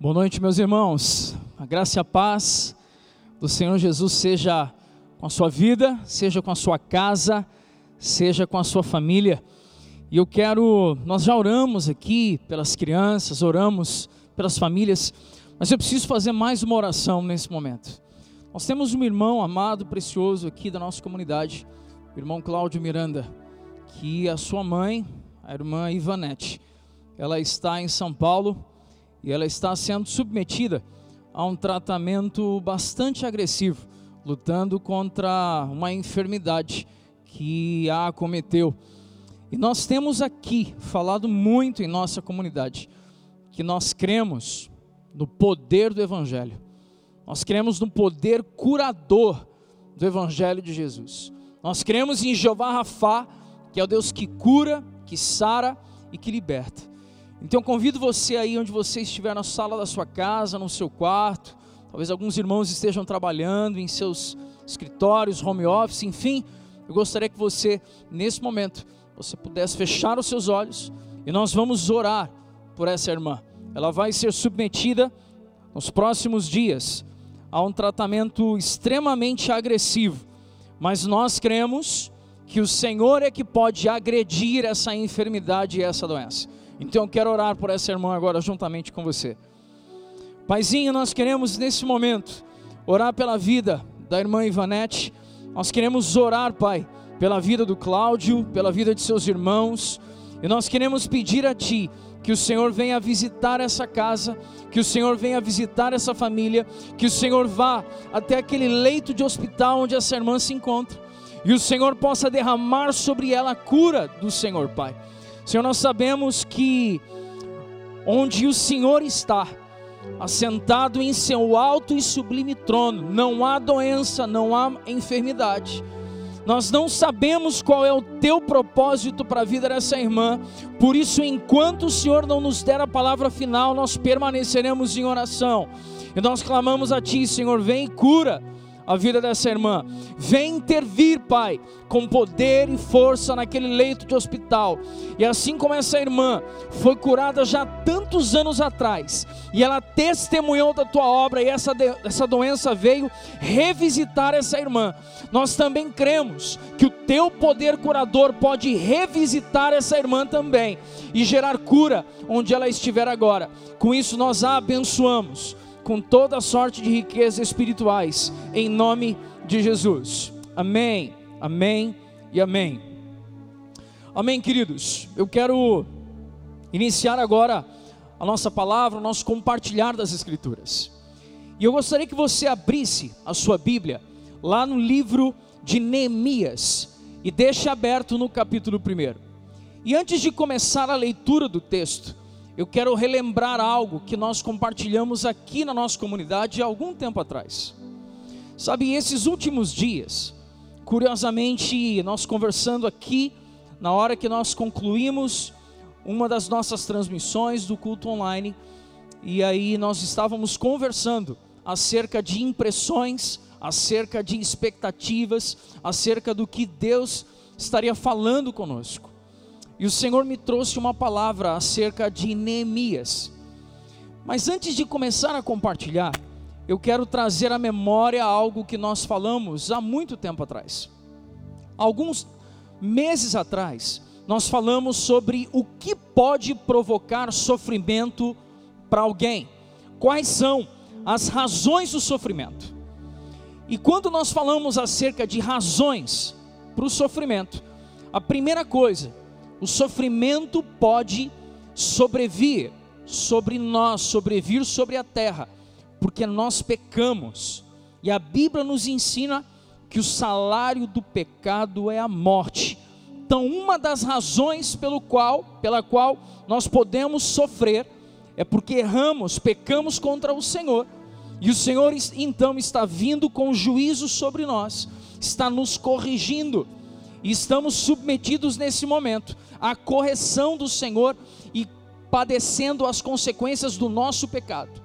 Boa noite, meus irmãos. A graça e a paz do Senhor Jesus seja com a sua vida, seja com a sua casa, seja com a sua família. E eu quero, nós já oramos aqui pelas crianças, oramos pelas famílias, mas eu preciso fazer mais uma oração nesse momento. Nós temos um irmão amado, precioso aqui da nossa comunidade, o irmão Cláudio Miranda, que a sua mãe, a irmã Ivanete, ela está em São Paulo e ela está sendo submetida a um tratamento bastante agressivo, lutando contra uma enfermidade que a acometeu. E nós temos aqui falado muito em nossa comunidade que nós cremos no poder do Evangelho, nós cremos no poder curador do Evangelho de Jesus, nós cremos em Jeová Rafá, que é o Deus que cura, que sara e que liberta. Então convido você aí onde você estiver na sala da sua casa, no seu quarto, talvez alguns irmãos estejam trabalhando em seus escritórios, home office, enfim, eu gostaria que você nesse momento você pudesse fechar os seus olhos e nós vamos orar por essa irmã. Ela vai ser submetida nos próximos dias a um tratamento extremamente agressivo, mas nós cremos que o Senhor é que pode agredir essa enfermidade e essa doença. Então eu quero orar por essa irmã agora juntamente com você. Paizinho, nós queremos nesse momento orar pela vida da irmã Ivanete. Nós queremos orar, Pai, pela vida do Cláudio, pela vida de seus irmãos. E nós queremos pedir a Ti que o Senhor venha visitar essa casa, que o Senhor venha visitar essa família, que o Senhor vá até aquele leito de hospital onde essa irmã se encontra, e o Senhor possa derramar sobre ela a cura do Senhor, Pai. Senhor, nós sabemos que onde o Senhor está, assentado em seu alto e sublime trono, não há doença, não há enfermidade. Nós não sabemos qual é o teu propósito para a vida dessa irmã, por isso, enquanto o Senhor não nos der a palavra final, nós permaneceremos em oração. E nós clamamos a Ti, Senhor, vem e cura a vida dessa irmã. Vem intervir, Pai, com poder e força naquele leito de hospital. E assim como essa irmã foi curada já tantos anos atrás, e ela testemunhou da tua obra, e essa, essa doença veio revisitar essa irmã, nós também cremos que o teu poder curador pode revisitar essa irmã também e gerar cura onde ela estiver agora. Com isso, nós a abençoamos com toda sorte de riquezas espirituais, em nome de Jesus. Amém, amém e amém. Amém, queridos. Eu quero iniciar agora a nossa palavra, o nosso compartilhar das Escrituras. E eu gostaria que você abrisse a sua Bíblia lá no livro de Neemias e deixe aberto no capítulo 1. E antes de começar a leitura do texto, eu quero relembrar algo que nós compartilhamos aqui na nossa comunidade há algum tempo atrás. Sabe, esses últimos dias, curiosamente, nós conversando aqui, na hora que nós concluímos uma das nossas transmissões do culto online, e aí nós estávamos conversando acerca de impressões, acerca de expectativas, acerca do que Deus estaria falando conosco. E o Senhor me trouxe uma palavra acerca de Neemias. Mas antes de começar a compartilhar, eu quero trazer à memória algo que nós falamos há muito tempo atrás. Alguns meses atrás, nós falamos sobre o que pode provocar sofrimento para alguém. Quais são as razões do sofrimento? E quando nós falamos acerca de razões para o sofrimento, a primeira coisa o sofrimento pode sobrevir sobre nós, sobrevir sobre a terra, porque nós pecamos. E a Bíblia nos ensina que o salário do pecado é a morte. Então, uma das razões pelo qual, pela qual nós podemos sofrer é porque erramos, pecamos contra o Senhor. E o Senhor então está vindo com juízo sobre nós, está nos corrigindo e estamos submetidos nesse momento à correção do Senhor e padecendo as consequências do nosso pecado.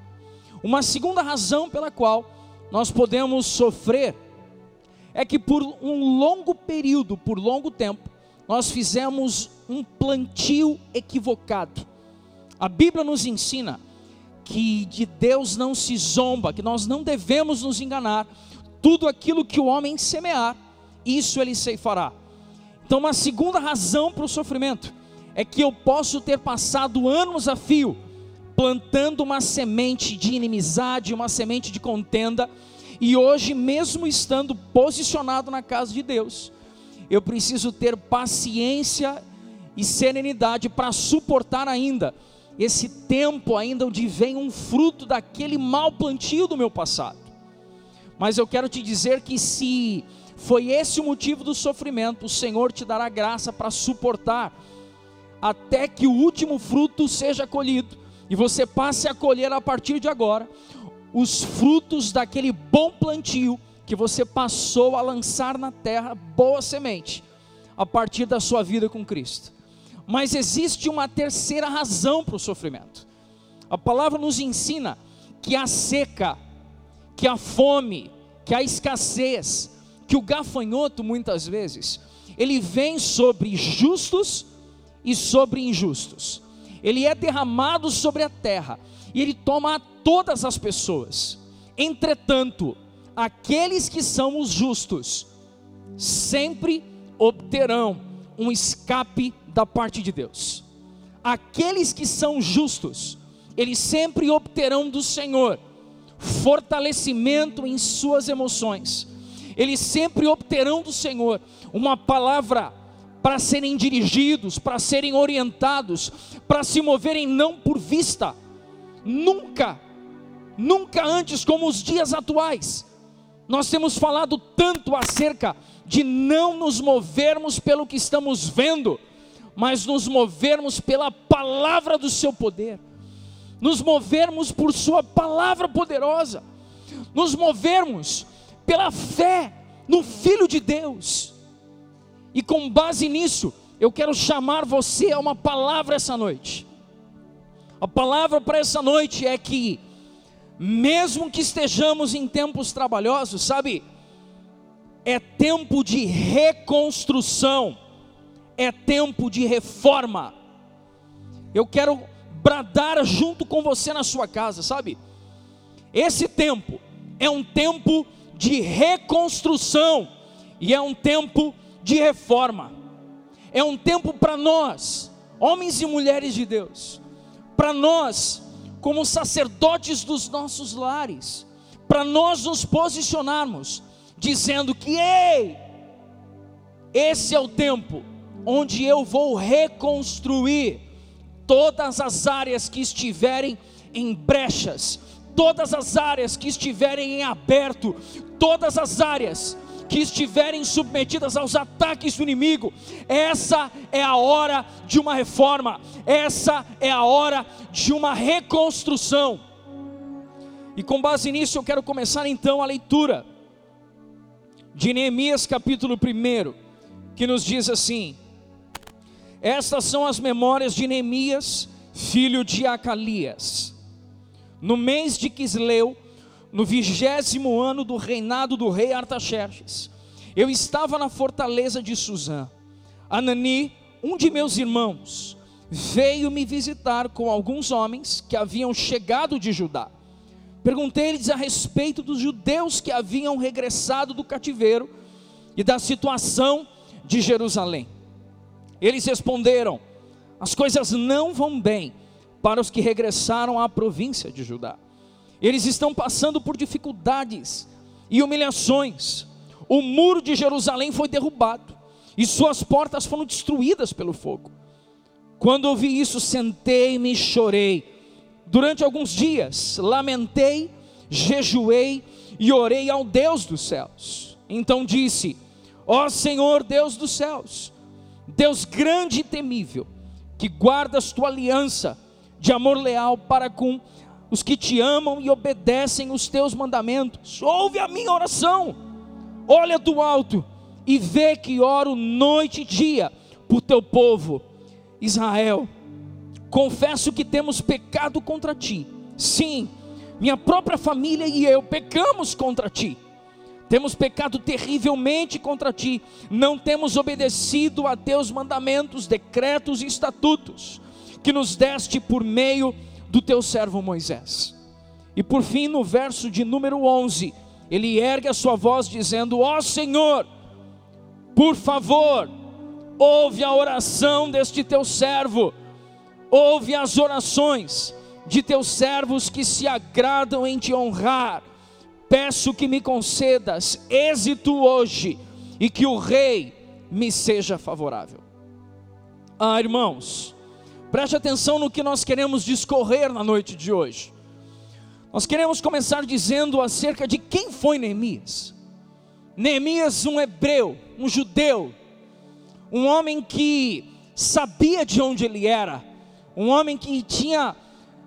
Uma segunda razão pela qual nós podemos sofrer é que por um longo período, por longo tempo, nós fizemos um plantio equivocado. A Bíblia nos ensina que de Deus não se zomba, que nós não devemos nos enganar. Tudo aquilo que o homem semear, isso ele ceifará. Então, uma segunda razão para o sofrimento é que eu posso ter passado anos a fio plantando uma semente de inimizade, uma semente de contenda, e hoje, mesmo estando posicionado na casa de Deus, eu preciso ter paciência e serenidade para suportar ainda esse tempo ainda onde vem um fruto daquele mau plantio do meu passado. Mas eu quero te dizer que se foi esse o motivo do sofrimento, o Senhor te dará graça para suportar até que o último fruto seja colhido e você passe a colher a partir de agora os frutos daquele bom plantio que você passou a lançar na terra, boa semente, a partir da sua vida com Cristo. Mas existe uma terceira razão para o sofrimento. A palavra nos ensina que a seca, que a fome, que a escassez, que o gafanhoto muitas vezes, ele vem sobre justos e sobre injustos. Ele é derramado sobre a terra e ele toma a todas as pessoas. Entretanto, aqueles que são os justos sempre obterão um escape da parte de Deus. Aqueles que são justos, eles sempre obterão do Senhor fortalecimento em suas emoções. Eles sempre obterão do Senhor uma palavra para serem dirigidos, para serem orientados, para se moverem não por vista. Nunca, nunca antes como os dias atuais. Nós temos falado tanto acerca de não nos movermos pelo que estamos vendo, mas nos movermos pela palavra do seu poder, nos movermos por sua palavra poderosa, nos movermos pela fé no Filho de Deus. E com base nisso, eu quero chamar você a uma palavra essa noite. A palavra para essa noite é que, mesmo que estejamos em tempos trabalhosos, sabe, é tempo de reconstrução é tempo de reforma. Eu quero bradar junto com você na sua casa, sabe? Esse tempo é um tempo de reconstrução e é um tempo de reforma. É um tempo para nós, homens e mulheres de Deus, para nós, como sacerdotes dos nossos lares, para nós nos posicionarmos, dizendo que, ei, esse é o tempo onde eu vou reconstruir todas as áreas que estiverem em brechas, todas as áreas que estiverem em aberto, todas as áreas que estiverem submetidas aos ataques do inimigo, essa é a hora de uma reforma, essa é a hora de uma reconstrução. E com base nisso, eu quero começar então a leitura de Neemias capítulo 1, que nos diz assim: estas são as memórias de Neemias, filho de Acalias. No mês de Quisleu, no vigésimo ano do reinado do rei Artaxerxes, eu estava na fortaleza de Suzã. Anani, um de meus irmãos, veio me visitar com alguns homens que haviam chegado de Judá. Perguntei-lhes a respeito dos judeus que haviam regressado do cativeiro e da situação de Jerusalém. Eles responderam: As coisas não vão bem para os que regressaram à província de Judá. Eles estão passando por dificuldades e humilhações. O muro de Jerusalém foi derrubado e suas portas foram destruídas pelo fogo. Quando ouvi isso, sentei-me e chorei. Durante alguns dias, lamentei, jejuei e orei ao Deus dos céus. Então disse: Ó Senhor Deus dos céus, Deus grande e temível, que guardas tua aliança de amor leal para com os que te amam e obedecem os teus mandamentos. Ouve a minha oração, olha do alto e vê que oro noite e dia por teu povo, Israel. Confesso que temos pecado contra ti. Sim, minha própria família e eu pecamos contra ti temos pecado terrivelmente contra ti, não temos obedecido a teus mandamentos, decretos e estatutos, que nos deste por meio do teu servo Moisés. E por fim, no verso de número 11, ele ergue a sua voz dizendo: Ó oh Senhor, por favor, ouve a oração deste teu servo, ouve as orações de teus servos que se agradam em te honrar. Peço que me concedas êxito hoje e que o rei me seja favorável. Ah, irmãos, preste atenção no que nós queremos discorrer na noite de hoje. Nós queremos começar dizendo acerca de quem foi Neemias. Neemias, um hebreu, um judeu, um homem que sabia de onde ele era, um homem que tinha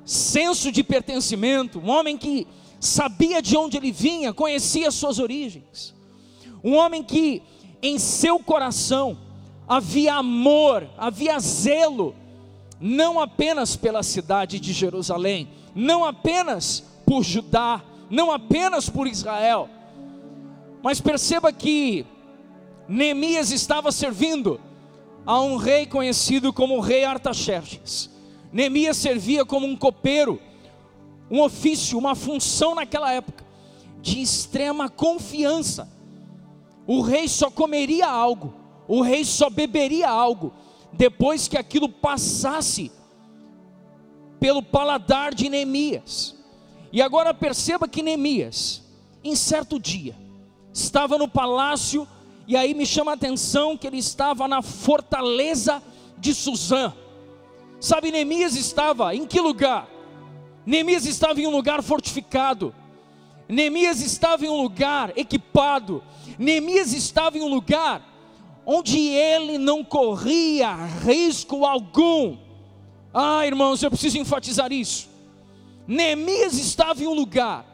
senso de pertencimento, um homem que sabia de onde ele vinha, conhecia suas origens, um homem que em seu coração havia amor, havia zelo, não apenas pela cidade de Jerusalém, não apenas por Judá, não apenas por Israel, mas perceba que Neemias estava servindo a um rei conhecido como o rei Artaxerxes. Neemias servia como um copeiro, um ofício, uma função naquela época de extrema confiança. O rei só comeria algo, o rei só beberia algo depois que aquilo passasse pelo paladar de Neemias. E agora perceba que Neemias, em certo dia, estava no palácio e aí me chama a atenção que ele estava na fortaleza de Suzã. Sabe, Neemias estava em que lugar? Neemias estava em um lugar fortificado. Neemias estava em um lugar equipado. Neemias estava em um lugar onde ele não corria risco algum. Ah, irmãos, eu preciso enfatizar isso. Neemias estava em um lugar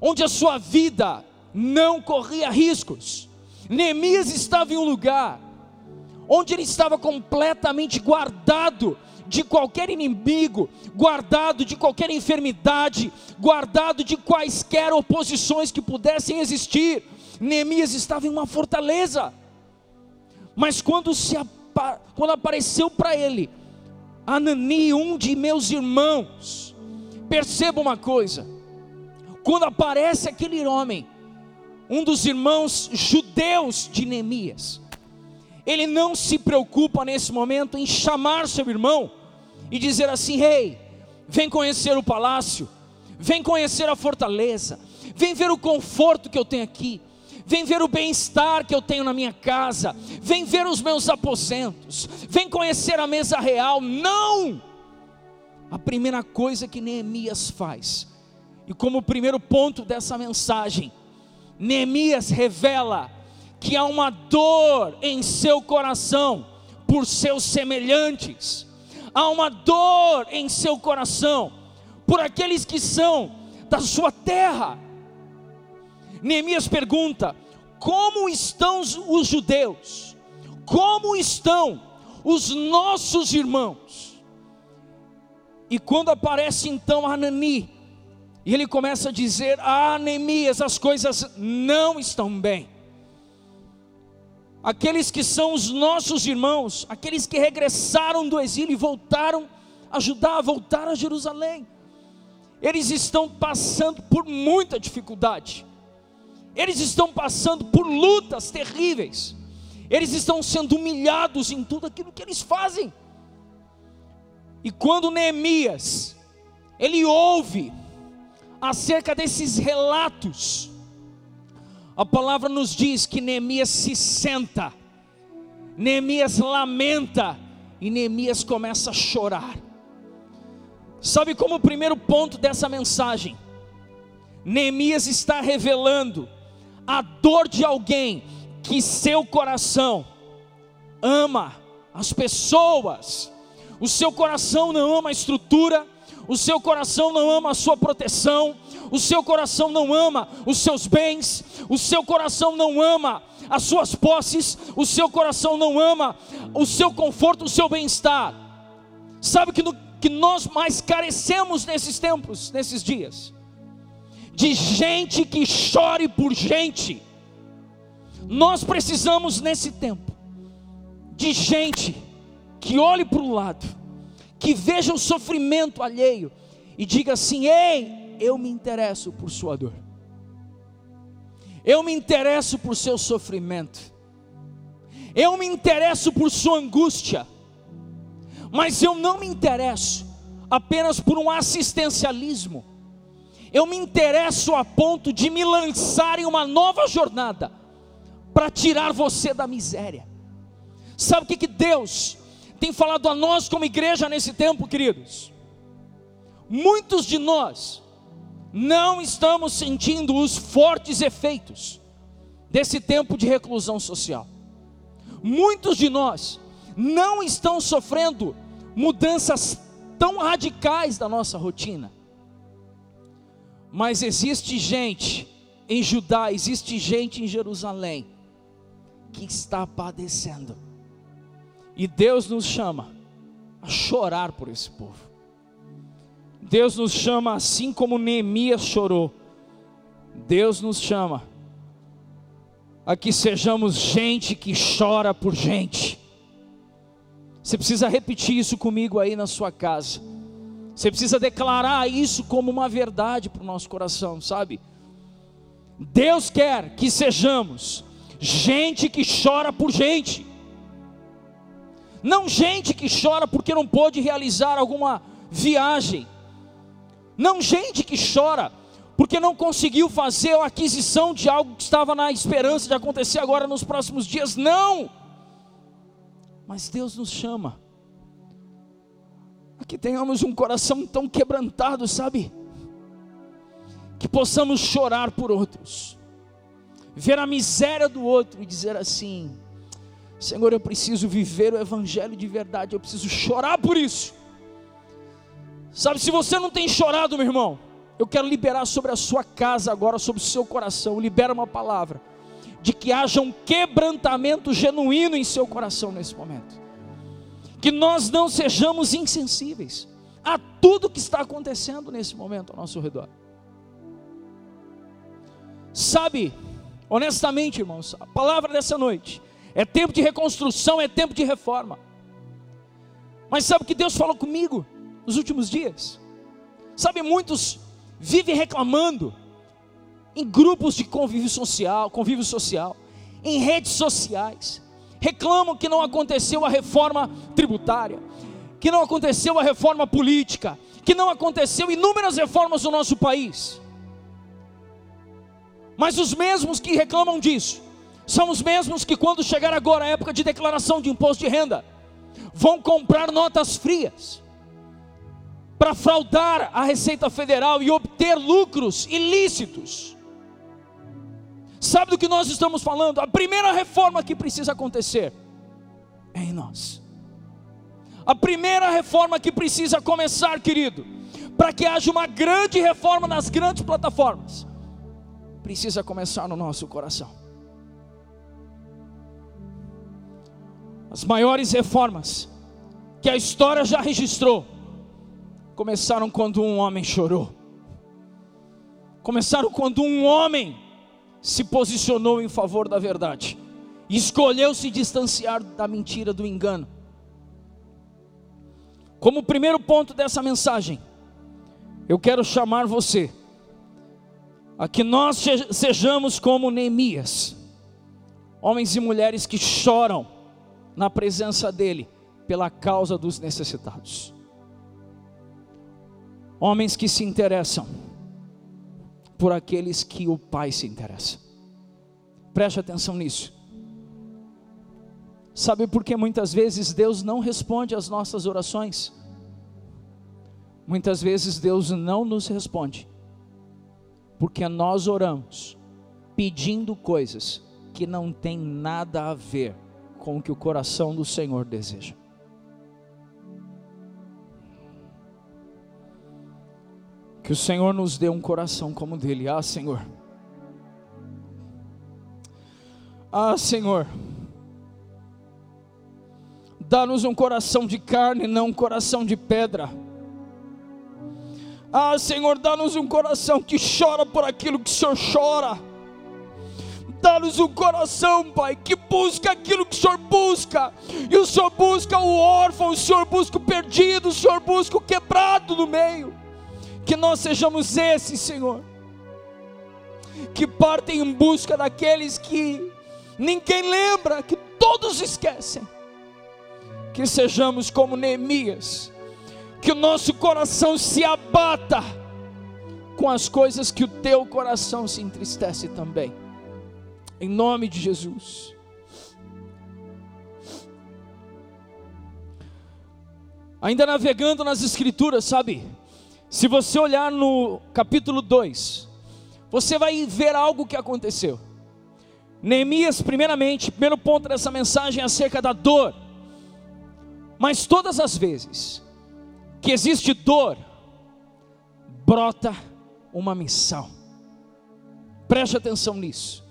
onde a sua vida não corria riscos. Neemias estava em um lugar onde ele estava completamente guardado de qualquer inimigo, guardado de qualquer enfermidade, guardado de quaisquer oposições que pudessem existir. Neemias estava em uma fortaleza. Mas quando, se, quando apareceu para ele Anani, um de meus irmãos, perceba uma coisa: quando aparece aquele homem, um dos irmãos judeus de Neemias, ele não se preocupa nesse momento em chamar seu irmão e dizer assim: Rei, hey, vem conhecer o palácio, vem conhecer a fortaleza, vem ver o conforto que eu tenho aqui, vem ver o bem-estar que eu tenho na minha casa, vem ver os meus aposentos, vem conhecer a mesa real. Não! A primeira coisa que Neemias faz, e como primeiro ponto dessa mensagem, Neemias revela que há uma dor em seu coração por seus semelhantes, há uma dor em seu coração por aqueles que são da sua terra. Neemias pergunta: como estão os judeus? Como estão os nossos irmãos? E quando aparece então Anani, e ele começa a dizer: Ah, Neemias, as coisas não estão bem aqueles que são os nossos irmãos, aqueles que regressaram do exílio e voltaram a Judá, voltaram a Jerusalém. Eles estão passando por muita dificuldade. Eles estão passando por lutas terríveis. Eles estão sendo humilhados em tudo aquilo que eles fazem. E quando Neemias ele ouve acerca desses relatos, a palavra nos diz que Neemias se senta, Neemias lamenta e Neemias começa a chorar. Sabe como o primeiro ponto dessa mensagem? Neemias está revelando a dor de alguém que seu coração ama as pessoas, o seu coração não ama a estrutura, o seu coração não ama a sua proteção, o seu coração não ama os seus bens, o seu coração não ama as suas posses, o seu coração não ama o seu conforto, o seu bem-estar. Sabe que, que nós mais carecemos nesses tempos, nesses dias? De gente que chore por gente. Nós precisamos nesse tempo de gente que olhe para o lado, que veja o sofrimento alheio e diga assim: Ei, eu me interesso por sua dor, eu me interesso por seu sofrimento, eu me interesso por sua angústia, mas eu não me interesso apenas por um assistencialismo, eu me interesso a ponto de me lançar em uma nova jornada para tirar você da miséria. Sabe o que, que Deus tem falado a nós como igreja nesse tempo, queridos? Muitos de nós não estamos sentindo os fortes efeitos desse tempo de reclusão social. Muitos de nós não estão sofrendo mudanças tão radicais da nossa rotina. Mas existe gente em Judá, existe gente em Jerusalém que está padecendo. E Deus nos chama a chorar por esse povo. Deus nos chama assim como Neemias chorou. Deus nos chama a que sejamos gente que chora por gente. Você precisa repetir isso comigo aí na sua casa. Você precisa declarar isso como uma verdade para o nosso coração, sabe? Deus quer que sejamos gente que chora por gente, não gente que chora porque não pôde realizar alguma viagem, não gente que chora porque não conseguiu fazer a aquisição de algo que estava na esperança de acontecer agora nos próximos dias, não, mas Deus nos chama que tenhamos um coração tão quebrantado, sabe? Que possamos chorar por outros ver a miséria do outro e dizer assim: Senhor, eu preciso viver o Evangelho de verdade, eu preciso chorar por isso. Sabe, se você não tem chorado, meu irmão, eu quero liberar sobre a sua casa agora, sobre o seu coração, libera uma palavra, de que haja um quebrantamento genuíno em seu coração nesse momento, que nós não sejamos insensíveis a tudo que está acontecendo nesse momento ao nosso redor. Sabe, honestamente, irmãos, a palavra dessa noite é tempo de reconstrução, é tempo de reforma. Mas sabe o que Deus falou comigo nos últimos dias? Sabe, muitos vivem reclamando em grupos de convívio social, convívio social, em redes sociais, reclamam que não aconteceu a reforma tributária, que não aconteceu a reforma política, que não aconteceu inúmeras reformas no nosso país. Mas os mesmos que reclamam disso, são os mesmos que, quando chegar agora a época de declaração de imposto de renda, vão comprar notas frias para fraudar a Receita Federal e obter lucros ilícitos. Sabe do que nós estamos falando? A primeira reforma que precisa acontecer é em nós. A primeira reforma que precisa começar, querido, para que haja uma grande reforma nas grandes plataformas, precisa começar no nosso coração. As maiores reformas que a história já registrou começaram quando um homem chorou. Começaram quando um homem se posicionou em favor da verdade, escolheu se distanciar da mentira, do engano. Como primeiro ponto dessa mensagem, eu quero chamar você a que nós sejamos como Neemias, homens e mulheres que choram na presença dEle pela causa dos necessitados, homens que se interessam por aqueles que o Pai se interessa. Preste atenção nisso. Sabe por que muitas vezes Deus não responde às nossas orações? Muitas vezes Deus não nos responde porque nós oramos pedindo coisas que não tem nada a ver com o que o coração do Senhor deseja. Que o Senhor nos dê um coração como o dele. Ah, Senhor. Ah, Senhor. Dá-nos um coração de carne, não um coração de pedra ah, Senhor, dá-nos um coração que chora por aquilo que o Senhor chora. Dá-nos um coração, Pai, que busca aquilo que o Senhor busca. E o Senhor busca o órfão, o Senhor busca o perdido, o Senhor busca o quebrado no meio. Que nós sejamos esses, Senhor, que partem em busca daqueles que ninguém lembra, que todos esquecem. Que sejamos como Neemias, que o nosso coração se abata com as coisas que o teu coração se entristece também. Em nome de Jesus. Ainda navegando nas Escrituras, sabe? Se você olhar no capítulo 2, você vai ver algo que aconteceu. Neemias, primeiramente, primeiro ponto dessa mensagem é acerca da dor. Mas todas as vezes que existe dor, brota uma missão. Preste atenção nisso.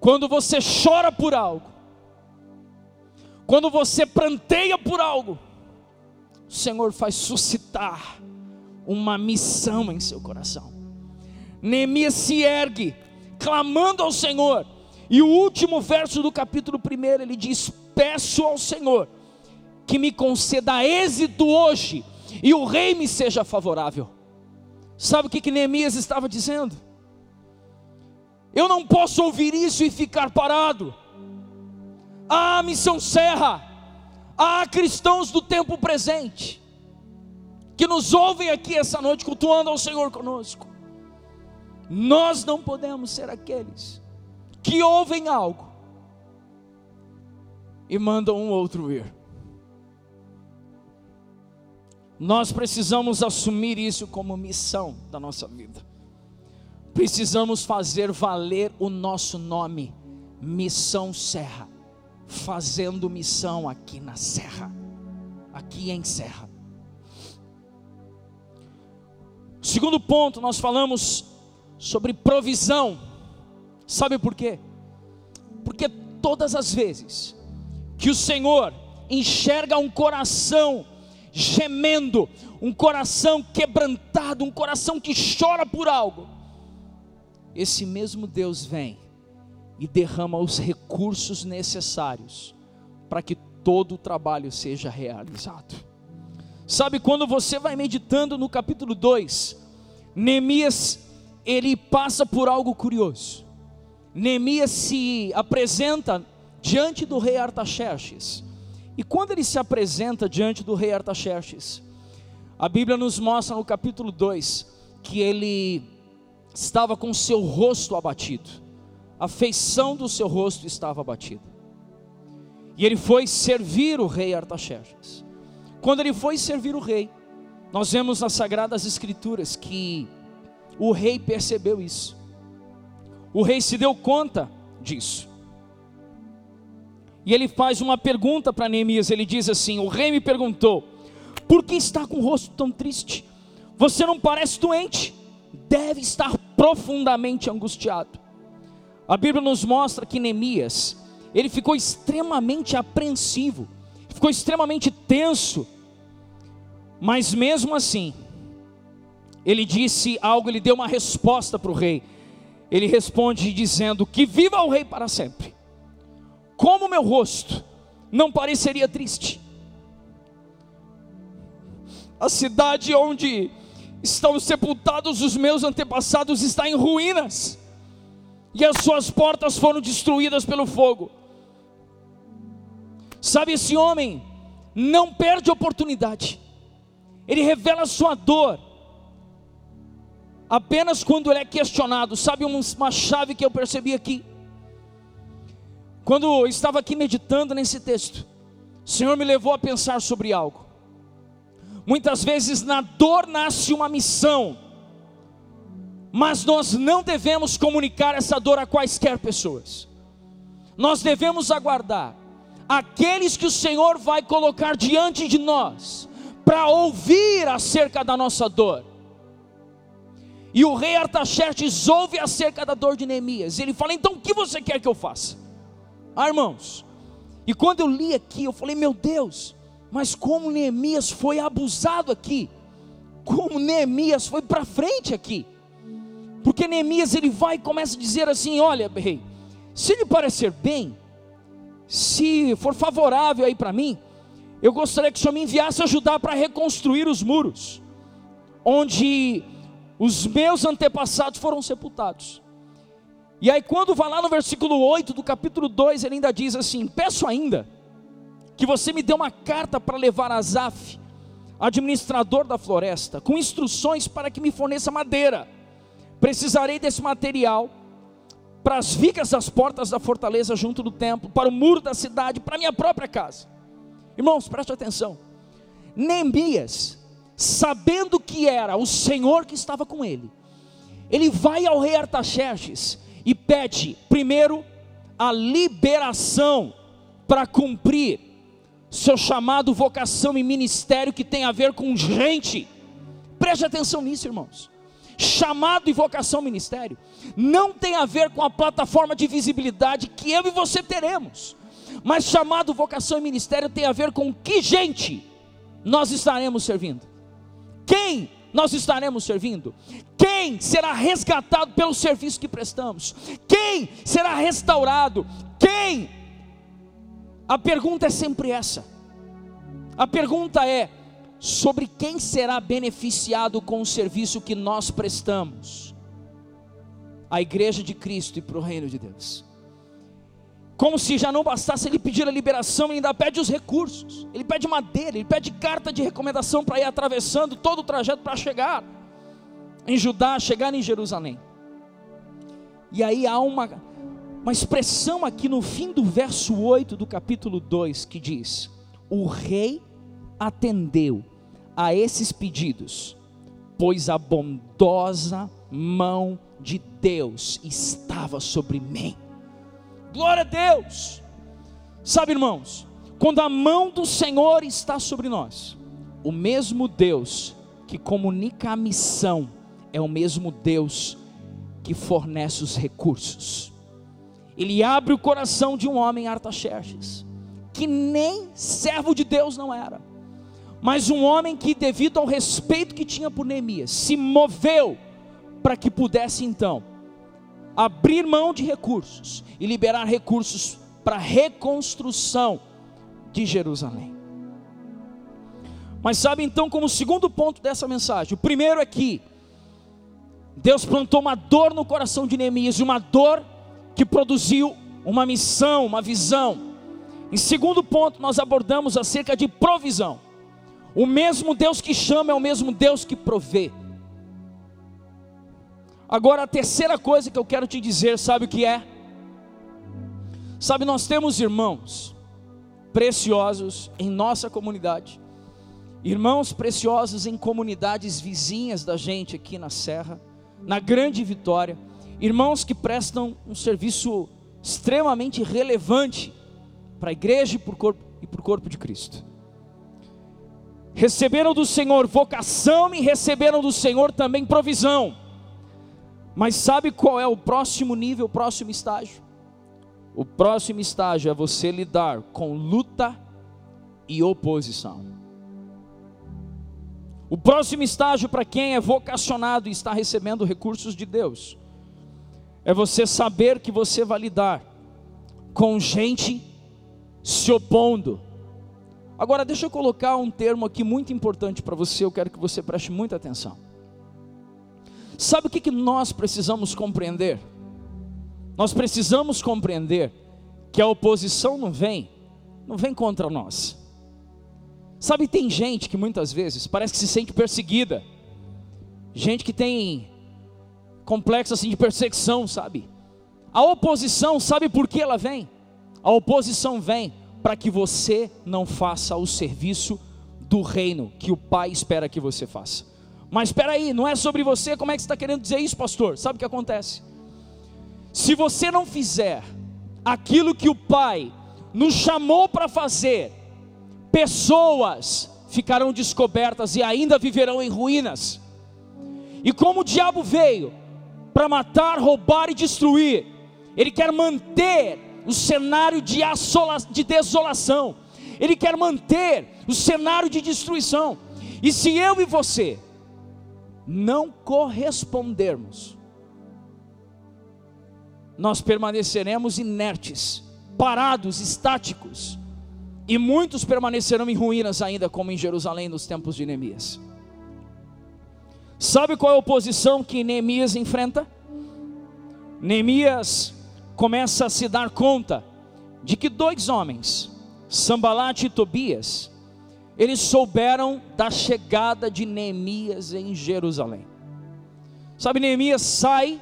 Quando você chora por algo, quando você pranteia por algo, o Senhor faz suscitar uma missão em seu coração. Neemias se ergue, clamando ao Senhor, e o último verso do capítulo 1 ele diz: Peço ao Senhor que me conceda êxito hoje, e o rei me seja favorável. Sabe o que, que Neemias estava dizendo? Eu não posso ouvir isso e ficar parado. Ah, missão serra Há cristãos do tempo presente que nos ouvem aqui essa noite cultuando ao Senhor conosco. Nós não podemos ser aqueles que ouvem algo e mandam um outro ir. Nós precisamos assumir isso como missão da nossa vida. Precisamos fazer valer o nosso nome, Missão Serra fazendo missão aqui na Serra, aqui em Serra. Segundo ponto, nós falamos sobre provisão. Sabe por quê? Porque todas as vezes que o Senhor enxerga um coração gemendo, um coração quebrantado, um coração que chora por algo, esse mesmo Deus vem e derrama os recursos necessários para que todo o trabalho seja realizado. Sabe quando você vai meditando no capítulo 2, Neemias ele passa por algo curioso. Neemias se apresenta diante do rei Artaxerxes. E quando ele se apresenta diante do rei Artaxerxes, a Bíblia nos mostra no capítulo 2 que ele estava com seu rosto abatido a feição do seu rosto estava abatida. E ele foi servir o rei Artaxerxes. Quando ele foi servir o rei, nós vemos nas sagradas escrituras que o rei percebeu isso. O rei se deu conta disso. E ele faz uma pergunta para Neemias, ele diz assim: "O rei me perguntou: Por que está com o rosto tão triste? Você não parece doente, deve estar profundamente angustiado." A Bíblia nos mostra que Neemias, ele ficou extremamente apreensivo, ficou extremamente tenso, mas mesmo assim, ele disse algo, ele deu uma resposta para o rei. Ele responde dizendo: Que viva o rei para sempre. Como meu rosto não pareceria triste? A cidade onde estão sepultados os meus antepassados está em ruínas e as suas portas foram destruídas pelo fogo. Sabe, esse homem não perde oportunidade, ele revela sua dor, apenas quando ele é questionado. Sabe uma chave que eu percebi aqui? Quando eu estava aqui meditando nesse texto, o Senhor me levou a pensar sobre algo. Muitas vezes na dor nasce uma missão mas nós não devemos comunicar essa dor a quaisquer pessoas. Nós devemos aguardar aqueles que o Senhor vai colocar diante de nós para ouvir acerca da nossa dor. E o rei Artaxerxes ouve acerca da dor de Neemias. Ele fala: "Então o que você quer que eu faça?" Ah, irmãos. E quando eu li aqui, eu falei: "Meu Deus, mas como Neemias foi abusado aqui? Como Neemias foi para frente aqui?" Porque Neemias ele vai e começa a dizer assim: Olha, rei, se lhe parecer bem, se for favorável aí para mim, eu gostaria que o senhor me enviasse ajudar para reconstruir os muros. onde os meus antepassados foram sepultados. E aí, quando vai lá no versículo 8 do capítulo 2, ele ainda diz assim: Peço ainda que você me dê uma carta para levar a Azaf, administrador da floresta, com instruções para que me forneça madeira. Precisarei desse material para as vigas das portas da fortaleza junto do templo, para o muro da cidade, para a minha própria casa. Irmãos, preste atenção. Neemias, sabendo que era o Senhor que estava com ele, ele vai ao rei Artaxerxes e pede, primeiro, a liberação para cumprir seu chamado, vocação e ministério que tem a ver com gente. Preste atenção nisso, irmãos. Chamado e vocação ministério não tem a ver com a plataforma de visibilidade que eu e você teremos, mas chamado, vocação e ministério tem a ver com que gente nós estaremos servindo, quem nós estaremos servindo, quem será resgatado pelo serviço que prestamos, quem será restaurado, quem. A pergunta é sempre essa. A pergunta é: sobre quem será beneficiado com o serviço que nós prestamos? A igreja de Cristo e para o reino de Deus. Como se já não bastasse ele pedir a liberação, ele ainda pede os recursos. Ele pede madeira, ele pede carta de recomendação para ir atravessando todo o trajeto para chegar em Judá, chegar em Jerusalém. E aí há uma, uma expressão aqui no fim do verso 8 do capítulo 2 que diz: O rei atendeu a esses pedidos, pois a bondosa mão de Deus estava sobre mim. Glória a Deus. Sabe, irmãos, quando a mão do Senhor está sobre nós, o mesmo Deus que comunica a missão é o mesmo Deus que fornece os recursos. Ele abre o coração de um homem Artaxerxes, que nem servo de Deus não era, mas um homem que, devido ao respeito que tinha por Neemias, se moveu para que pudesse então abrir mão de recursos e liberar recursos para a reconstrução de Jerusalém. Mas sabe então como o segundo ponto dessa mensagem? O primeiro é que Deus plantou uma dor no coração de Neemias, uma dor que produziu uma missão, uma visão. Em segundo ponto, nós abordamos acerca de provisão. O mesmo Deus que chama é o mesmo Deus que provê. Agora, a terceira coisa que eu quero te dizer, sabe o que é? Sabe, nós temos irmãos preciosos em nossa comunidade, irmãos preciosos em comunidades vizinhas da gente aqui na Serra, na Grande Vitória, irmãos que prestam um serviço extremamente relevante para a igreja e para o corpo, de Cristo. Receberam do Senhor vocação e receberam do Senhor também provisão. Mas sabe qual é o próximo nível, o próximo estágio? O próximo estágio é você lidar com luta e oposição. O próximo estágio para quem é vocacionado e está recebendo recursos de Deus é você saber que você vai lidar com gente se opondo. Agora, deixa eu colocar um termo aqui muito importante para você, eu quero que você preste muita atenção. Sabe o que, que nós precisamos compreender? Nós precisamos compreender que a oposição não vem, não vem contra nós. Sabe, tem gente que muitas vezes parece que se sente perseguida, gente que tem complexo assim de perseguição, sabe? A oposição, sabe por que ela vem? A oposição vem para que você não faça o serviço do reino que o Pai espera que você faça. Mas espera aí, não é sobre você, como é que você está querendo dizer isso, pastor? Sabe o que acontece? Se você não fizer aquilo que o Pai nos chamou para fazer, pessoas ficarão descobertas e ainda viverão em ruínas. E como o diabo veio para matar, roubar e destruir, ele quer manter o cenário de, assola, de desolação, ele quer manter o cenário de destruição. E se eu e você não correspondermos, nós permaneceremos inertes, parados, estáticos, e muitos permanecerão em ruínas ainda, como em Jerusalém nos tempos de Neemias. Sabe qual é a oposição que Neemias enfrenta? Neemias começa a se dar conta de que dois homens, Sambalat e Tobias, eles souberam da chegada de Neemias em Jerusalém. Sabe, Neemias sai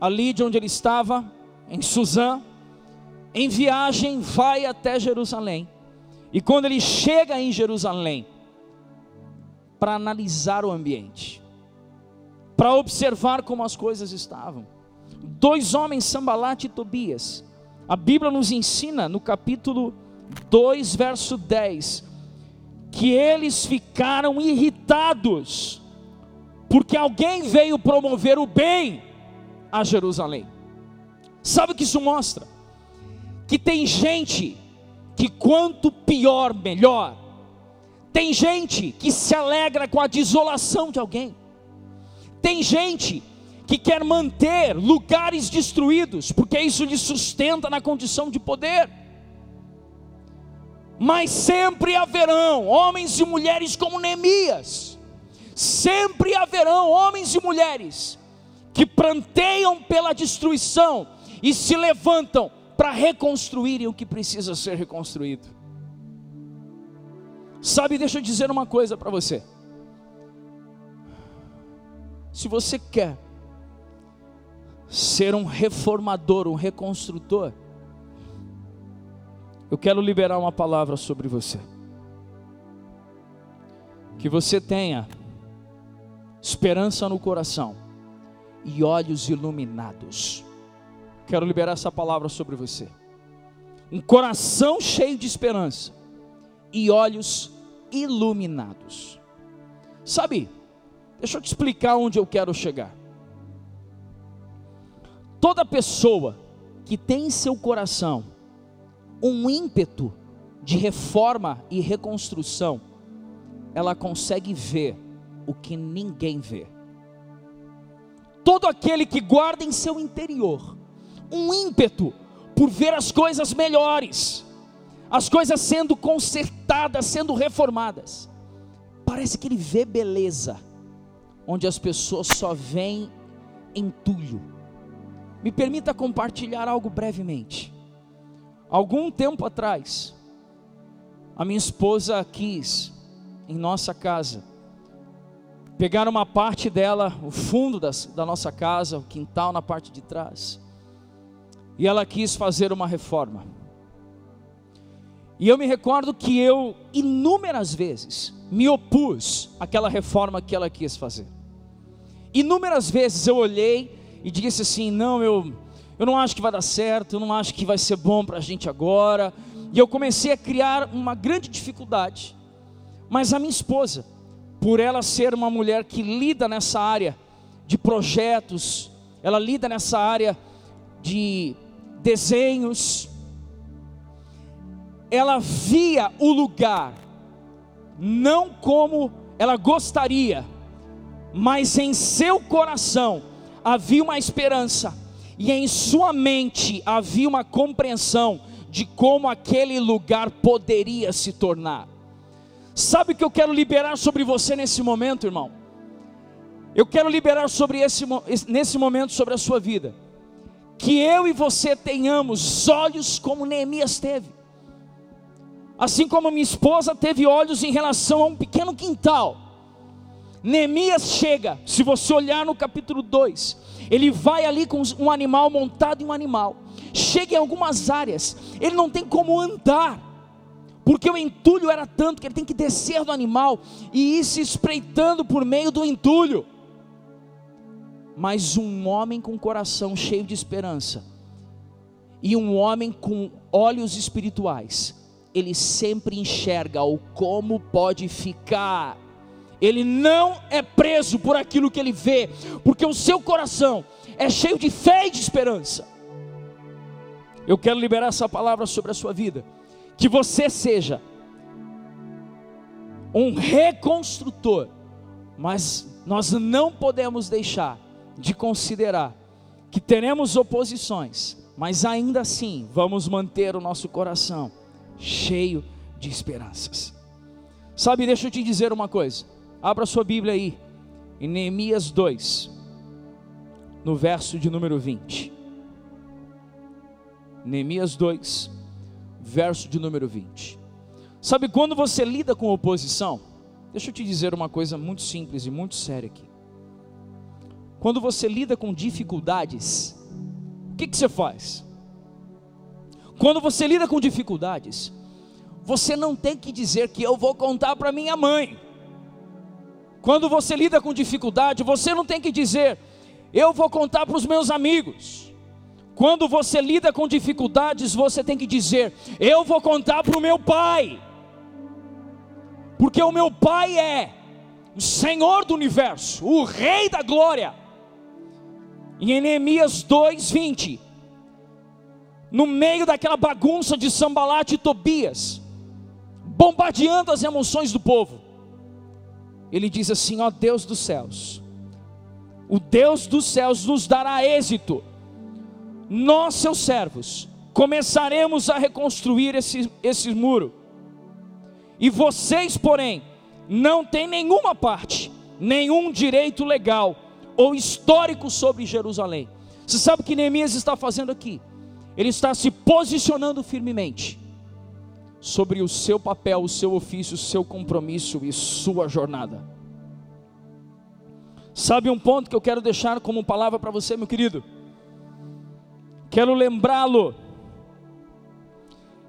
ali de onde ele estava, em Suzã, em viagem, vai até Jerusalém. E quando ele chega em Jerusalém, para analisar o ambiente, para observar como as coisas estavam, dois homens, Sambalat e Tobias, a Bíblia nos ensina no capítulo 2, verso 10, que eles ficaram irritados, porque alguém veio promover o bem a Jerusalém. Sabe o que isso mostra? Que tem gente que quanto pior, melhor. Tem gente que se alegra com a desolação de alguém. Tem gente que quer manter lugares destruídos, porque isso lhe sustenta na condição de poder. Mas sempre haverão homens e mulheres como Neemias, sempre haverão homens e mulheres que planteiam pela destruição e se levantam para reconstruírem o que precisa ser reconstruído. Sabe, deixa eu dizer uma coisa para você. Se você quer ser um reformador, um reconstrutor, eu quero liberar uma palavra sobre você. Que você tenha esperança no coração e olhos iluminados. Quero liberar essa palavra sobre você. Um coração cheio de esperança e olhos iluminados. Sabe, deixa eu te explicar onde eu quero chegar. Toda pessoa que tem em seu coração um ímpeto de reforma e reconstrução, ela consegue ver o que ninguém vê. Todo aquele que guarda em seu interior um ímpeto por ver as coisas melhores, as coisas sendo consertadas, sendo reformadas. Parece que ele vê beleza, onde as pessoas só veem entulho. Me permita compartilhar algo brevemente. Algum tempo atrás, a minha esposa quis, em nossa casa, pegar uma parte dela, o fundo das, da nossa casa, o quintal na parte de trás, e ela quis fazer uma reforma. E eu me recordo que eu, inúmeras vezes, me opus àquela reforma que ela quis fazer. Inúmeras vezes eu olhei e disse assim: não, eu, eu não acho que vai dar certo, eu não acho que vai ser bom para a gente agora. E eu comecei a criar uma grande dificuldade. Mas a minha esposa, por ela ser uma mulher que lida nessa área de projetos, ela lida nessa área de desenhos, ela via o lugar, não como ela gostaria, mas em seu coração havia uma esperança, e em sua mente havia uma compreensão de como aquele lugar poderia se tornar. Sabe o que eu quero liberar sobre você nesse momento, irmão? Eu quero liberar sobre esse nesse momento sobre a sua vida que eu e você tenhamos olhos como Neemias teve. Assim como minha esposa teve olhos em relação a um pequeno quintal. Neemias chega, se você olhar no capítulo 2, ele vai ali com um animal montado em um animal. Chega em algumas áreas, ele não tem como andar, porque o entulho era tanto que ele tem que descer do animal e ir se espreitando por meio do entulho mas um homem com coração cheio de esperança e um homem com olhos espirituais, ele sempre enxerga o como pode ficar. Ele não é preso por aquilo que ele vê, porque o seu coração é cheio de fé e de esperança. Eu quero liberar essa palavra sobre a sua vida, que você seja um reconstrutor, mas nós não podemos deixar de considerar que teremos oposições, mas ainda assim vamos manter o nosso coração cheio de esperanças. Sabe, deixa eu te dizer uma coisa. Abra sua Bíblia aí, em Neemias 2, no verso de número 20. Neemias 2, verso de número 20. Sabe quando você lida com oposição? Deixa eu te dizer uma coisa muito simples e muito séria aqui. Quando você lida com dificuldades, o que, que você faz? Quando você lida com dificuldades, você não tem que dizer que eu vou contar para minha mãe. Quando você lida com dificuldade, você não tem que dizer, eu vou contar para os meus amigos. Quando você lida com dificuldades, você tem que dizer, eu vou contar para o meu pai. Porque o meu pai é o Senhor do universo, o Rei da glória. Em Neemias 2:20, no meio daquela bagunça de Sambalat e Tobias, bombardeando as emoções do povo, ele diz assim: Ó Deus dos céus, o Deus dos céus nos dará êxito, nós, seus servos, começaremos a reconstruir esse, esse muro, e vocês, porém, não têm nenhuma parte, nenhum direito legal ou histórico sobre Jerusalém. Você sabe o que Neemias está fazendo aqui? Ele está se posicionando firmemente sobre o seu papel, o seu ofício, o seu compromisso e sua jornada. Sabe um ponto que eu quero deixar como palavra para você, meu querido? Quero lembrá-lo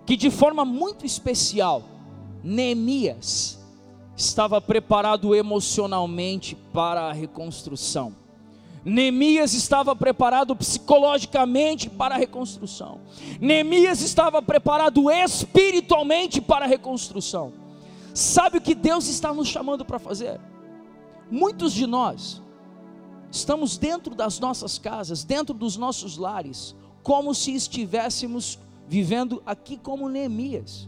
que de forma muito especial, Neemias estava preparado emocionalmente para a reconstrução. Neemias estava preparado psicologicamente para a reconstrução. Neemias estava preparado espiritualmente para a reconstrução. Sabe o que Deus está nos chamando para fazer? Muitos de nós estamos dentro das nossas casas, dentro dos nossos lares, como se estivéssemos vivendo aqui como Neemias,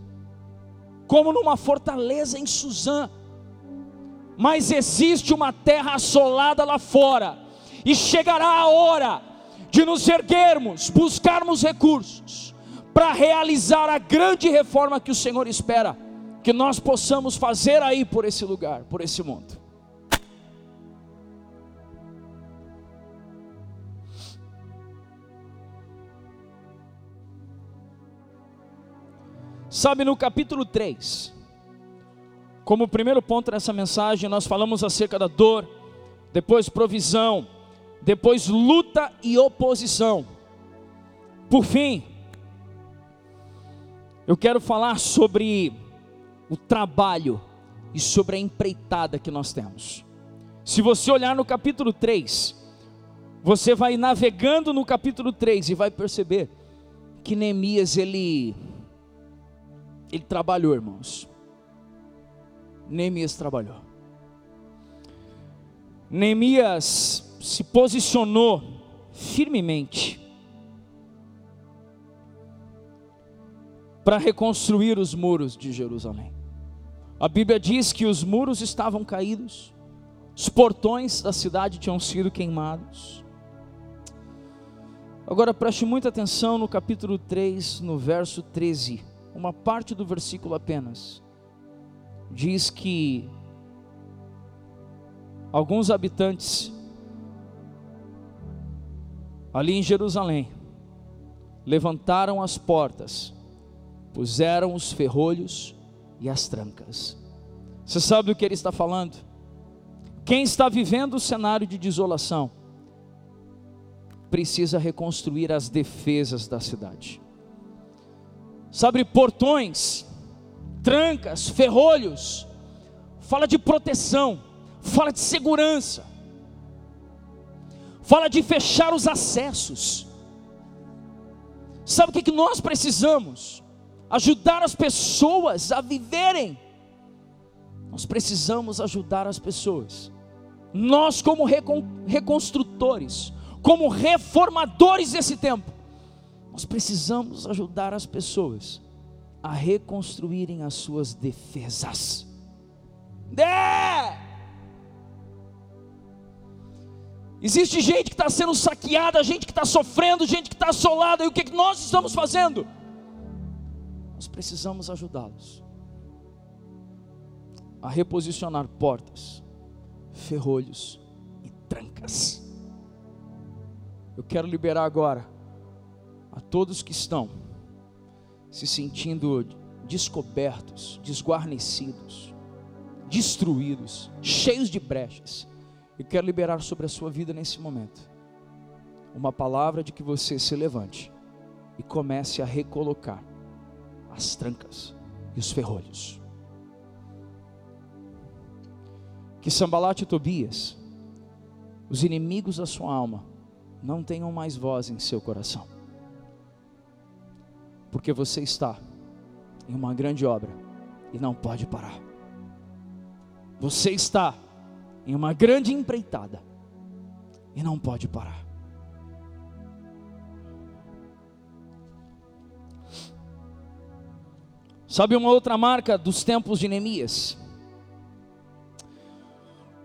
como numa fortaleza em Suzã. Mas existe uma terra assolada lá fora e chegará a hora de nos erguermos, buscarmos recursos para realizar a grande reforma que o Senhor espera que nós possamos fazer aí por esse lugar, por esse mundo. Sabe, no capítulo 3, como primeiro ponto dessa mensagem, nós falamos acerca da dor, depois provisão, depois luta e oposição. Por fim, eu quero falar sobre o trabalho e sobre a empreitada que nós temos. Se você olhar no capítulo 3, você vai navegando no capítulo 3 e vai perceber que Neemias ele ele trabalhou, irmãos. Neemias trabalhou. Neemias se posicionou firmemente para reconstruir os muros de Jerusalém. A Bíblia diz que os muros estavam caídos, os portões da cidade tinham sido queimados. Agora preste muita atenção no capítulo 3, no verso 13, uma parte do versículo apenas. Diz que alguns habitantes ali em Jerusalém, levantaram as portas, puseram os ferrolhos e as trancas. Você sabe do que ele está falando? Quem está vivendo o cenário de desolação precisa reconstruir as defesas da cidade. Sabe, portões, trancas, ferrolhos, fala de proteção, fala de segurança fala de fechar os acessos. Sabe o que, que nós precisamos? Ajudar as pessoas a viverem. Nós precisamos ajudar as pessoas. Nós, como recon, reconstrutores, como reformadores desse tempo, nós precisamos ajudar as pessoas a reconstruírem as suas defesas. É! Existe gente que está sendo saqueada, gente que está sofrendo, gente que está assolada, e o que, que nós estamos fazendo? Nós precisamos ajudá-los a reposicionar portas, ferrolhos trancas. Eu quero liberar agora a todos que estão se sentindo descobertos, desguarnecidos, destruídos, cheios de brechas. Eu quero liberar sobre a sua vida nesse momento uma palavra de que você se levante e comece a recolocar as trancas e os ferrolhos. Que Sambalate e Tobias, os inimigos da sua alma, não tenham mais voz em seu coração, porque você está em uma grande obra e não pode parar. Você está em uma grande empreitada e não pode parar. Sabe uma outra marca dos tempos de Neemias?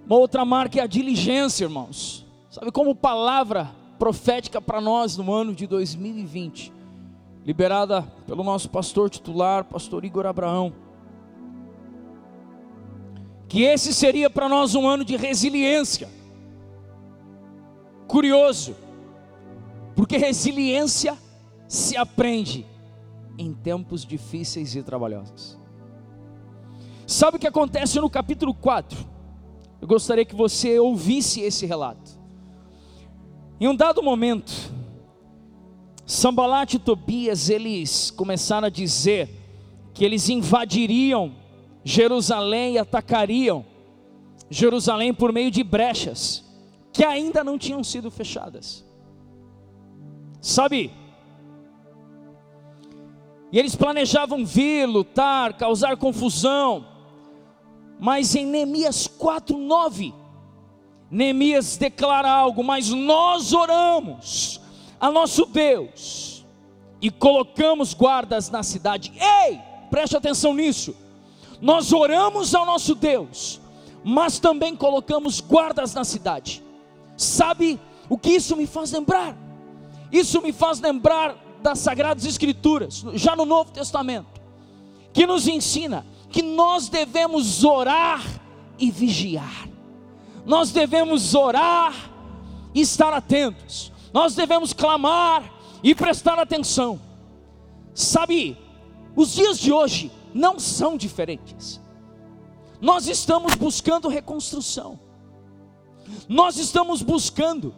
Uma outra marca é a diligência, irmãos. Sabe como palavra profética para nós no ano de 2020, liberada pelo nosso pastor titular, pastor Igor Abraão. Que esse seria para nós um ano de resiliência. Curioso, porque resiliência se aprende em tempos difíceis e trabalhosos. Sabe o que acontece no capítulo 4? Eu gostaria que você ouvisse esse relato. Em um dado momento, Sambalat e Tobias, eles começaram a dizer que eles invadiriam Jerusalém e atacariam Jerusalém por meio de brechas que ainda não tinham sido fechadas. Sabe, e eles planejavam vir, lutar, causar confusão. Mas em Neemias 4:9, Neemias declara algo, mas nós oramos a nosso Deus e colocamos guardas na cidade. Ei, preste atenção nisso. Nós oramos ao nosso Deus, mas também colocamos guardas na cidade. Sabe o que isso me faz lembrar? Isso me faz lembrar das Sagradas Escrituras, já no Novo Testamento, que nos ensina que nós devemos orar e vigiar, nós devemos orar e estar atentos, nós devemos clamar e prestar atenção. Sabe, os dias de hoje não são diferentes. Nós estamos buscando reconstrução. Nós estamos buscando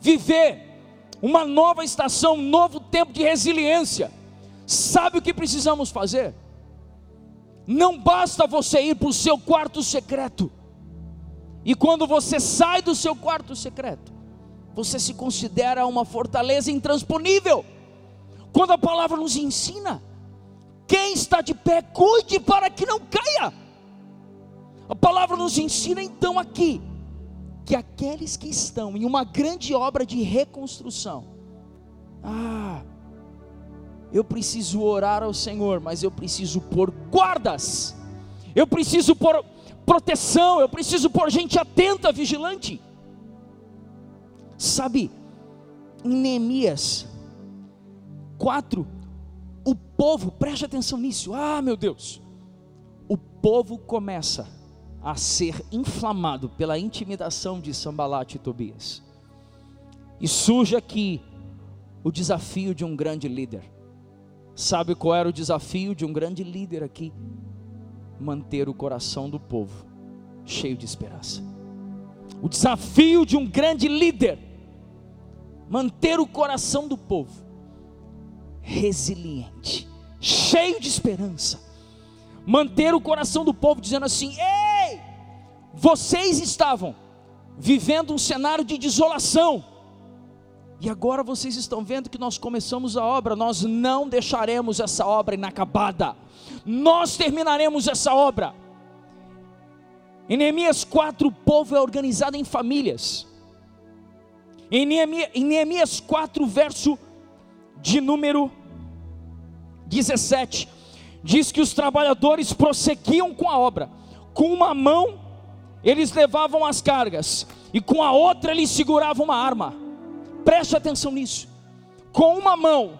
viver uma nova estação, um novo tempo de resiliência. Sabe o que precisamos fazer? Não basta você ir para o seu quarto secreto, e quando você sai do seu quarto secreto, você se considera uma fortaleza intransponível. Quando a palavra nos ensina, quem está de pé, cuide para que não caia. A palavra nos ensina então aqui que aqueles que estão em uma grande obra de reconstrução, ah, eu preciso orar ao Senhor, mas eu preciso pôr guardas, eu preciso pôr proteção, eu preciso pôr gente atenta, vigilante. Sabe, em Neemias 4, o povo, preste atenção nisso, ah meu Deus, o povo começa a ser inflamado pela intimidação de Sambalat e Tobias. E surge aqui o desafio de um grande líder. Sabe qual era o desafio de um grande líder aqui? Manter o coração do povo cheio de esperança. O desafio de um grande líder, manter o coração do povo resiliente, cheio de esperança. Manter o coração do povo dizendo assim: Ei! Vocês estavam vivendo um cenário de desolação. E agora vocês estão vendo que nós começamos a obra, nós não deixaremos essa obra inacabada. Nós terminaremos essa obra. Em Neemias 4, o povo é organizado em famílias. Em Neemias, em Neemias 4, verso de número 17, diz que os trabalhadores prosseguiam com a obra, com uma mão eles levavam as cargas e com a outra eles seguravam uma arma. Preste atenção nisso. Com uma mão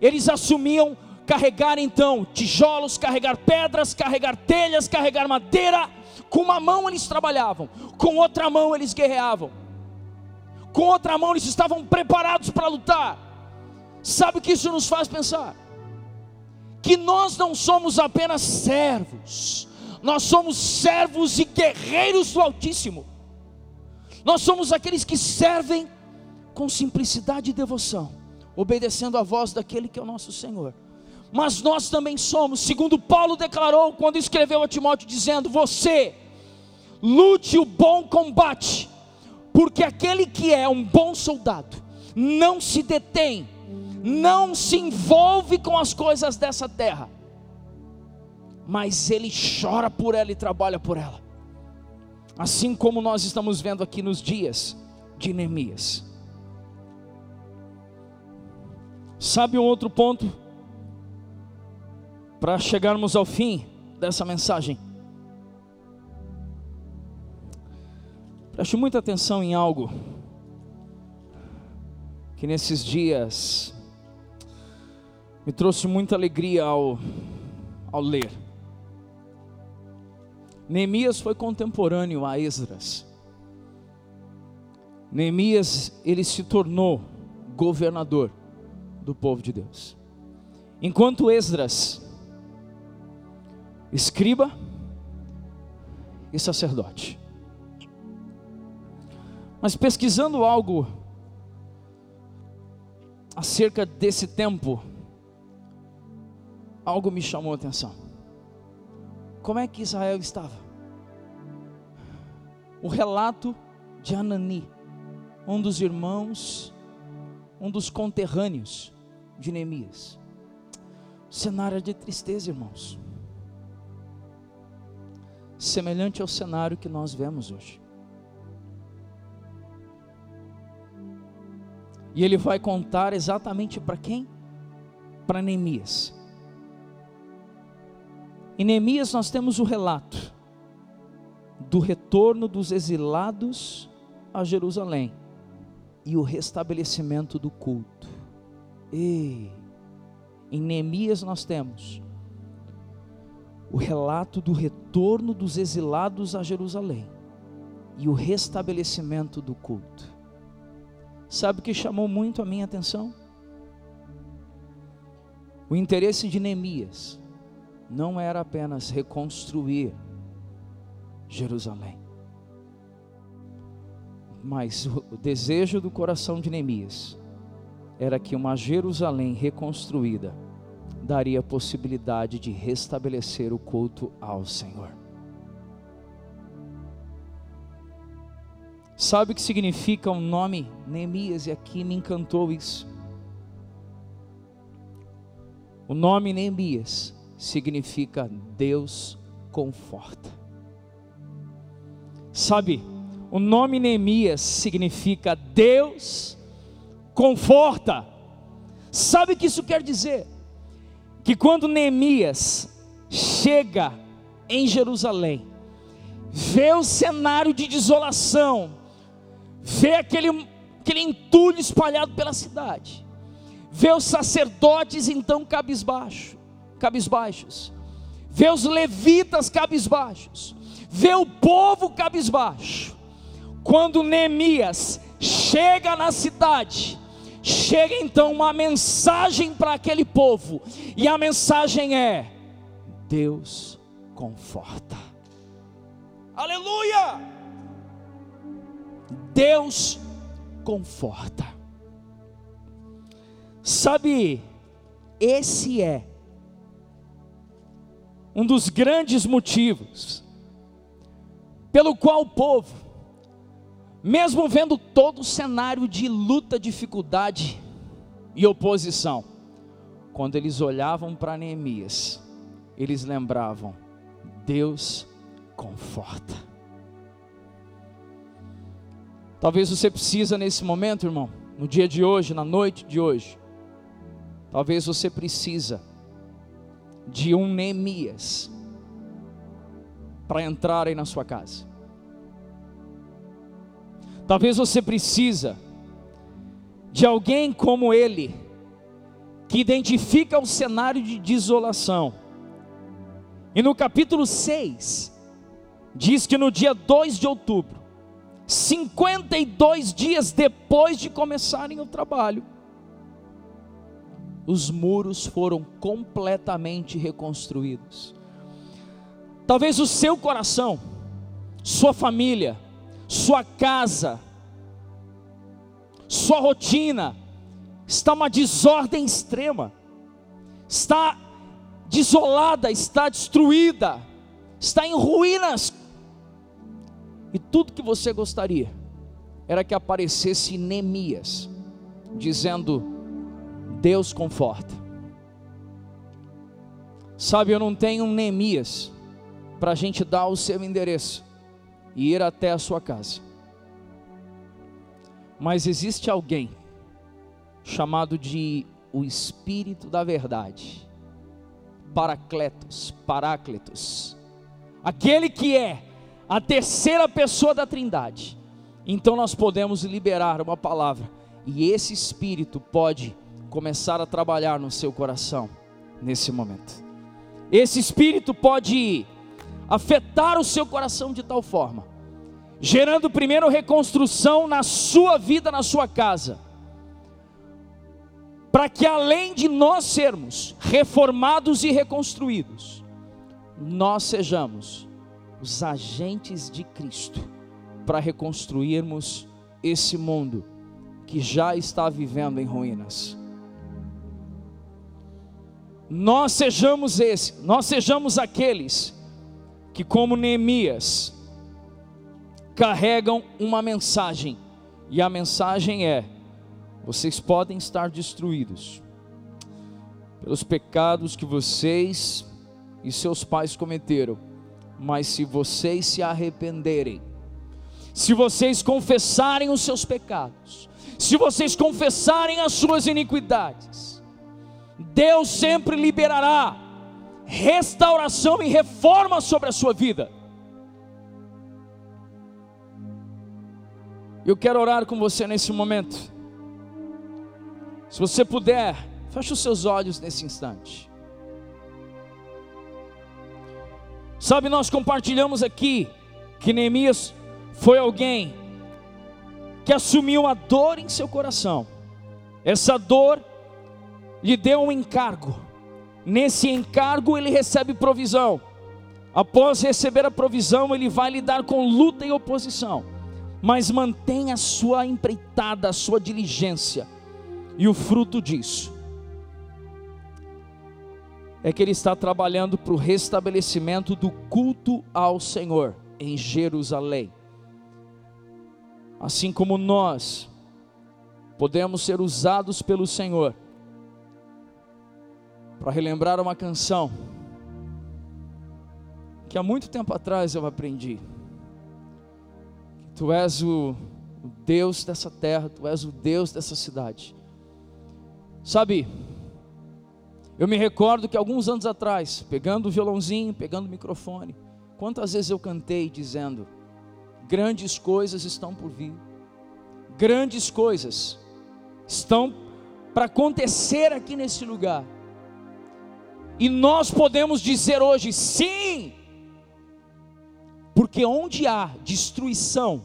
eles assumiam carregar então tijolos, carregar pedras, carregar telhas, carregar madeira. Com uma mão eles trabalhavam, com outra mão eles guerreavam. com outra mão eles estavam preparados para lutar. Sabe o que isso nos faz pensar? Que nós não somos apenas servos, nós somos servos e guerreiros do Altíssimo. Nós somos aqueles que servem com simplicidade e devoção, obedecendo a voz daquele que é o nosso Senhor. Mas nós também somos, segundo Paulo declarou quando escreveu a Timóteo, dizendo: Você lute o bom combate, porque aquele que é um bom soldado não se detém, não se envolve com as coisas dessa terra, mas ele chora por ela e trabalha por ela. Assim como nós estamos vendo aqui nos dias de Neemias. Sabe um outro ponto? Para chegarmos ao fim dessa mensagem. Preste muita atenção em algo que nesses dias me trouxe muita alegria ao, ao ler. Neemias foi contemporâneo a Esdras. Neemias, ele se tornou governador do povo de Deus. Enquanto Esdras, escriba e sacerdote. Mas pesquisando algo acerca desse tempo, algo me chamou a atenção. Como é que Israel estava? O relato de Anani, um dos irmãos, um dos conterrâneos de Neemias. Cenário de tristeza, irmãos. Semelhante ao cenário que nós vemos hoje. E ele vai contar exatamente para quem? Para Neemias. Em Neemias nós temos o relato do retorno dos exilados a Jerusalém e o restabelecimento do culto. E em Neemias nós temos o relato do retorno dos exilados a Jerusalém e o restabelecimento do culto. Sabe o que chamou muito a minha atenção? O interesse de Neemias não era apenas reconstruir Jerusalém, mas o desejo do coração de Neemias era que uma Jerusalém reconstruída daria possibilidade de restabelecer o culto ao Senhor. Sabe o que significa o nome Neemias? E aqui me encantou isso. O nome Neemias significa Deus conforta. Sabe, o nome Neemias significa Deus conforta. Sabe o que isso quer dizer? Que quando Neemias chega em Jerusalém, vê o cenário de desolação, vê aquele, aquele entulho espalhado pela cidade, vê os sacerdotes então cabisbaixo, cabisbaixos, vê os levitas cabisbaixos, vê o povo cabisbaixo. Quando Neemias chega na cidade, chega então uma mensagem para aquele povo, e a mensagem é: Deus conforta. Aleluia! Deus conforta. Sabe, esse é um dos grandes motivos pelo qual o povo, mesmo vendo todo o cenário de luta, dificuldade e oposição, quando eles olhavam para Neemias, eles lembravam: Deus conforta. Talvez você precisa nesse momento, irmão, no dia de hoje, na noite de hoje, talvez você precisa de um Neemias para entrar aí na sua casa. Talvez você precisa de alguém como ele, que identifica o cenário de desolação. E no capítulo 6, diz que no dia 2 de outubro, 52 dias depois de começarem o trabalho, os muros foram completamente reconstruídos. Talvez o seu coração, sua família, sua casa, sua rotina, está uma desordem extrema, está desolada, está destruída, está em ruínas. E tudo que você gostaria era que aparecesse Neemias, dizendo: Deus conforta. Sabe, eu não tenho um Neemias para a gente dar o seu endereço e ir até a sua casa. Mas existe alguém chamado de o Espírito da Verdade, Paracletos, Paráclitos, aquele que é a terceira pessoa da Trindade. Então nós podemos liberar uma palavra e esse Espírito pode começar a trabalhar no seu coração nesse momento. Esse Espírito pode afetar o seu coração de tal forma, gerando primeiro reconstrução na sua vida, na sua casa para que além de nós sermos reformados e reconstruídos, nós sejamos os agentes de Cristo para reconstruirmos esse mundo que já está vivendo em ruínas. Nós sejamos esse, nós sejamos aqueles que como Neemias carregam uma mensagem, e a mensagem é: vocês podem estar destruídos pelos pecados que vocês e seus pais cometeram, mas se vocês se arrependerem, se vocês confessarem os seus pecados, se vocês confessarem as suas iniquidades, Deus sempre liberará restauração e reforma sobre a sua vida. Eu quero orar com você nesse momento. Se você puder, feche os seus olhos nesse instante. Sabe, nós compartilhamos aqui que Neemias foi alguém que assumiu a dor em seu coração. Essa dor lhe deu um encargo. Nesse encargo ele recebe provisão. Após receber a provisão, ele vai lidar com luta e oposição. Mas mantém a sua empreitada, a sua diligência e o fruto disso é que ele está trabalhando para o restabelecimento do culto ao Senhor em Jerusalém. Assim como nós podemos ser usados pelo Senhor para relembrar uma canção que há muito tempo atrás eu aprendi. Tu és o Deus dessa terra, tu és o Deus dessa cidade. Sabe, eu me recordo que alguns anos atrás, pegando o violãozinho, pegando o microfone, quantas vezes eu cantei dizendo: grandes coisas estão por vir, grandes coisas estão para acontecer aqui nesse lugar. E nós podemos dizer hoje sim, porque onde há destruição,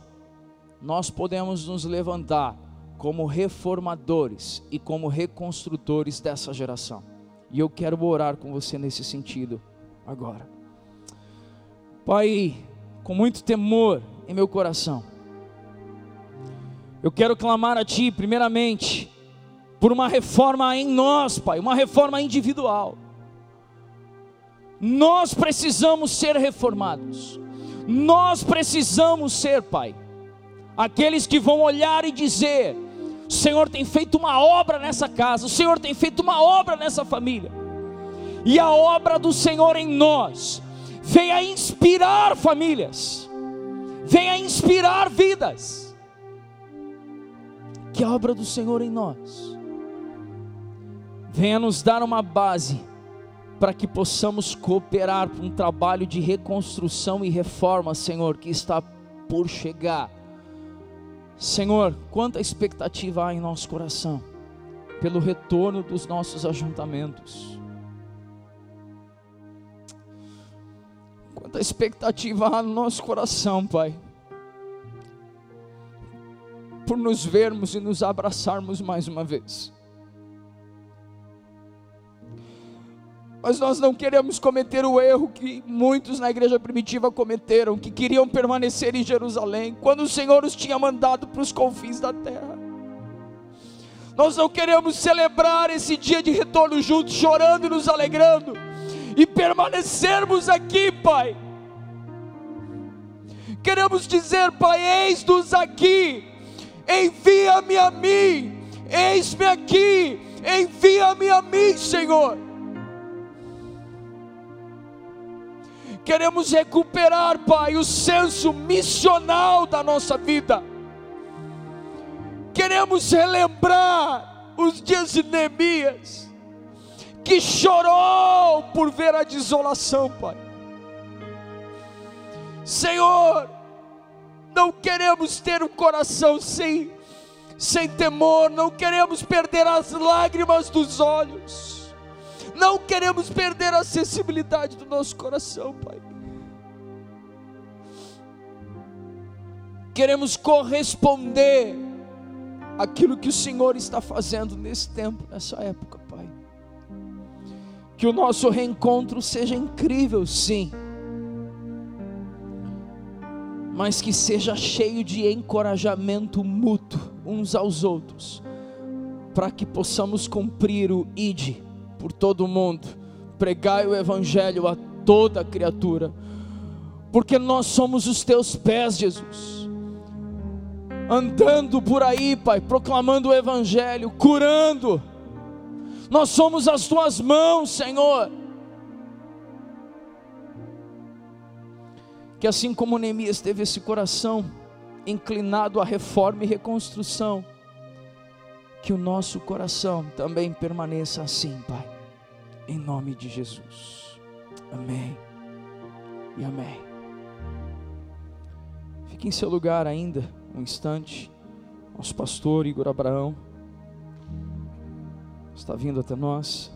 nós podemos nos levantar como reformadores e como reconstrutores dessa geração. E eu quero orar com você nesse sentido agora. Pai, com muito temor em meu coração, eu quero clamar a Ti, primeiramente, por uma reforma em nós, Pai, uma reforma individual. Nós precisamos ser reformados, nós precisamos ser, Pai, aqueles que vão olhar e dizer: o Senhor tem feito uma obra nessa casa, o Senhor tem feito uma obra nessa família. E a obra do Senhor em nós vem a inspirar famílias, vem a inspirar vidas. Que a obra do Senhor em nós venha nos dar uma base para que possamos cooperar para um trabalho de reconstrução e reforma, Senhor, que está por chegar Senhor, quanta expectativa há em nosso coração pelo retorno dos nossos ajuntamentos. Quanta expectativa há no nosso coração, Pai, por nos vermos e nos abraçarmos mais uma vez. Mas nós não queremos cometer o erro que muitos na igreja primitiva cometeram, que queriam permanecer em Jerusalém, quando o Senhor os tinha mandado para os confins da terra. Nós não queremos celebrar esse dia de retorno juntos, chorando e nos alegrando, e permanecermos aqui, Pai. Queremos dizer, Pai, eis-nos aqui, envia-me a mim, eis-me aqui, envia-me a mim, Senhor. Queremos recuperar, Pai, o senso missional da nossa vida. Queremos relembrar os dias de Neemias, que chorou por ver a desolação, Pai. Senhor, não queremos ter um coração sem, sem temor, não queremos perder as lágrimas dos olhos não queremos perder a sensibilidade do nosso coração, Pai. Queremos corresponder aquilo que o Senhor está fazendo nesse tempo, nessa época, Pai. Que o nosso reencontro seja incrível, sim, mas que seja cheio de encorajamento mútuo uns aos outros, para que possamos cumprir o ID por todo o mundo, pregai o Evangelho a toda criatura, porque nós somos os teus pés, Jesus, andando por aí, Pai, proclamando o Evangelho, curando, nós somos as tuas mãos, Senhor. Que assim como Neemias teve esse coração inclinado à reforma e reconstrução, que o nosso coração também permaneça assim, Pai, em nome de Jesus. Amém e amém. Fique em seu lugar ainda um instante. Nosso pastor Igor Abraão está vindo até nós.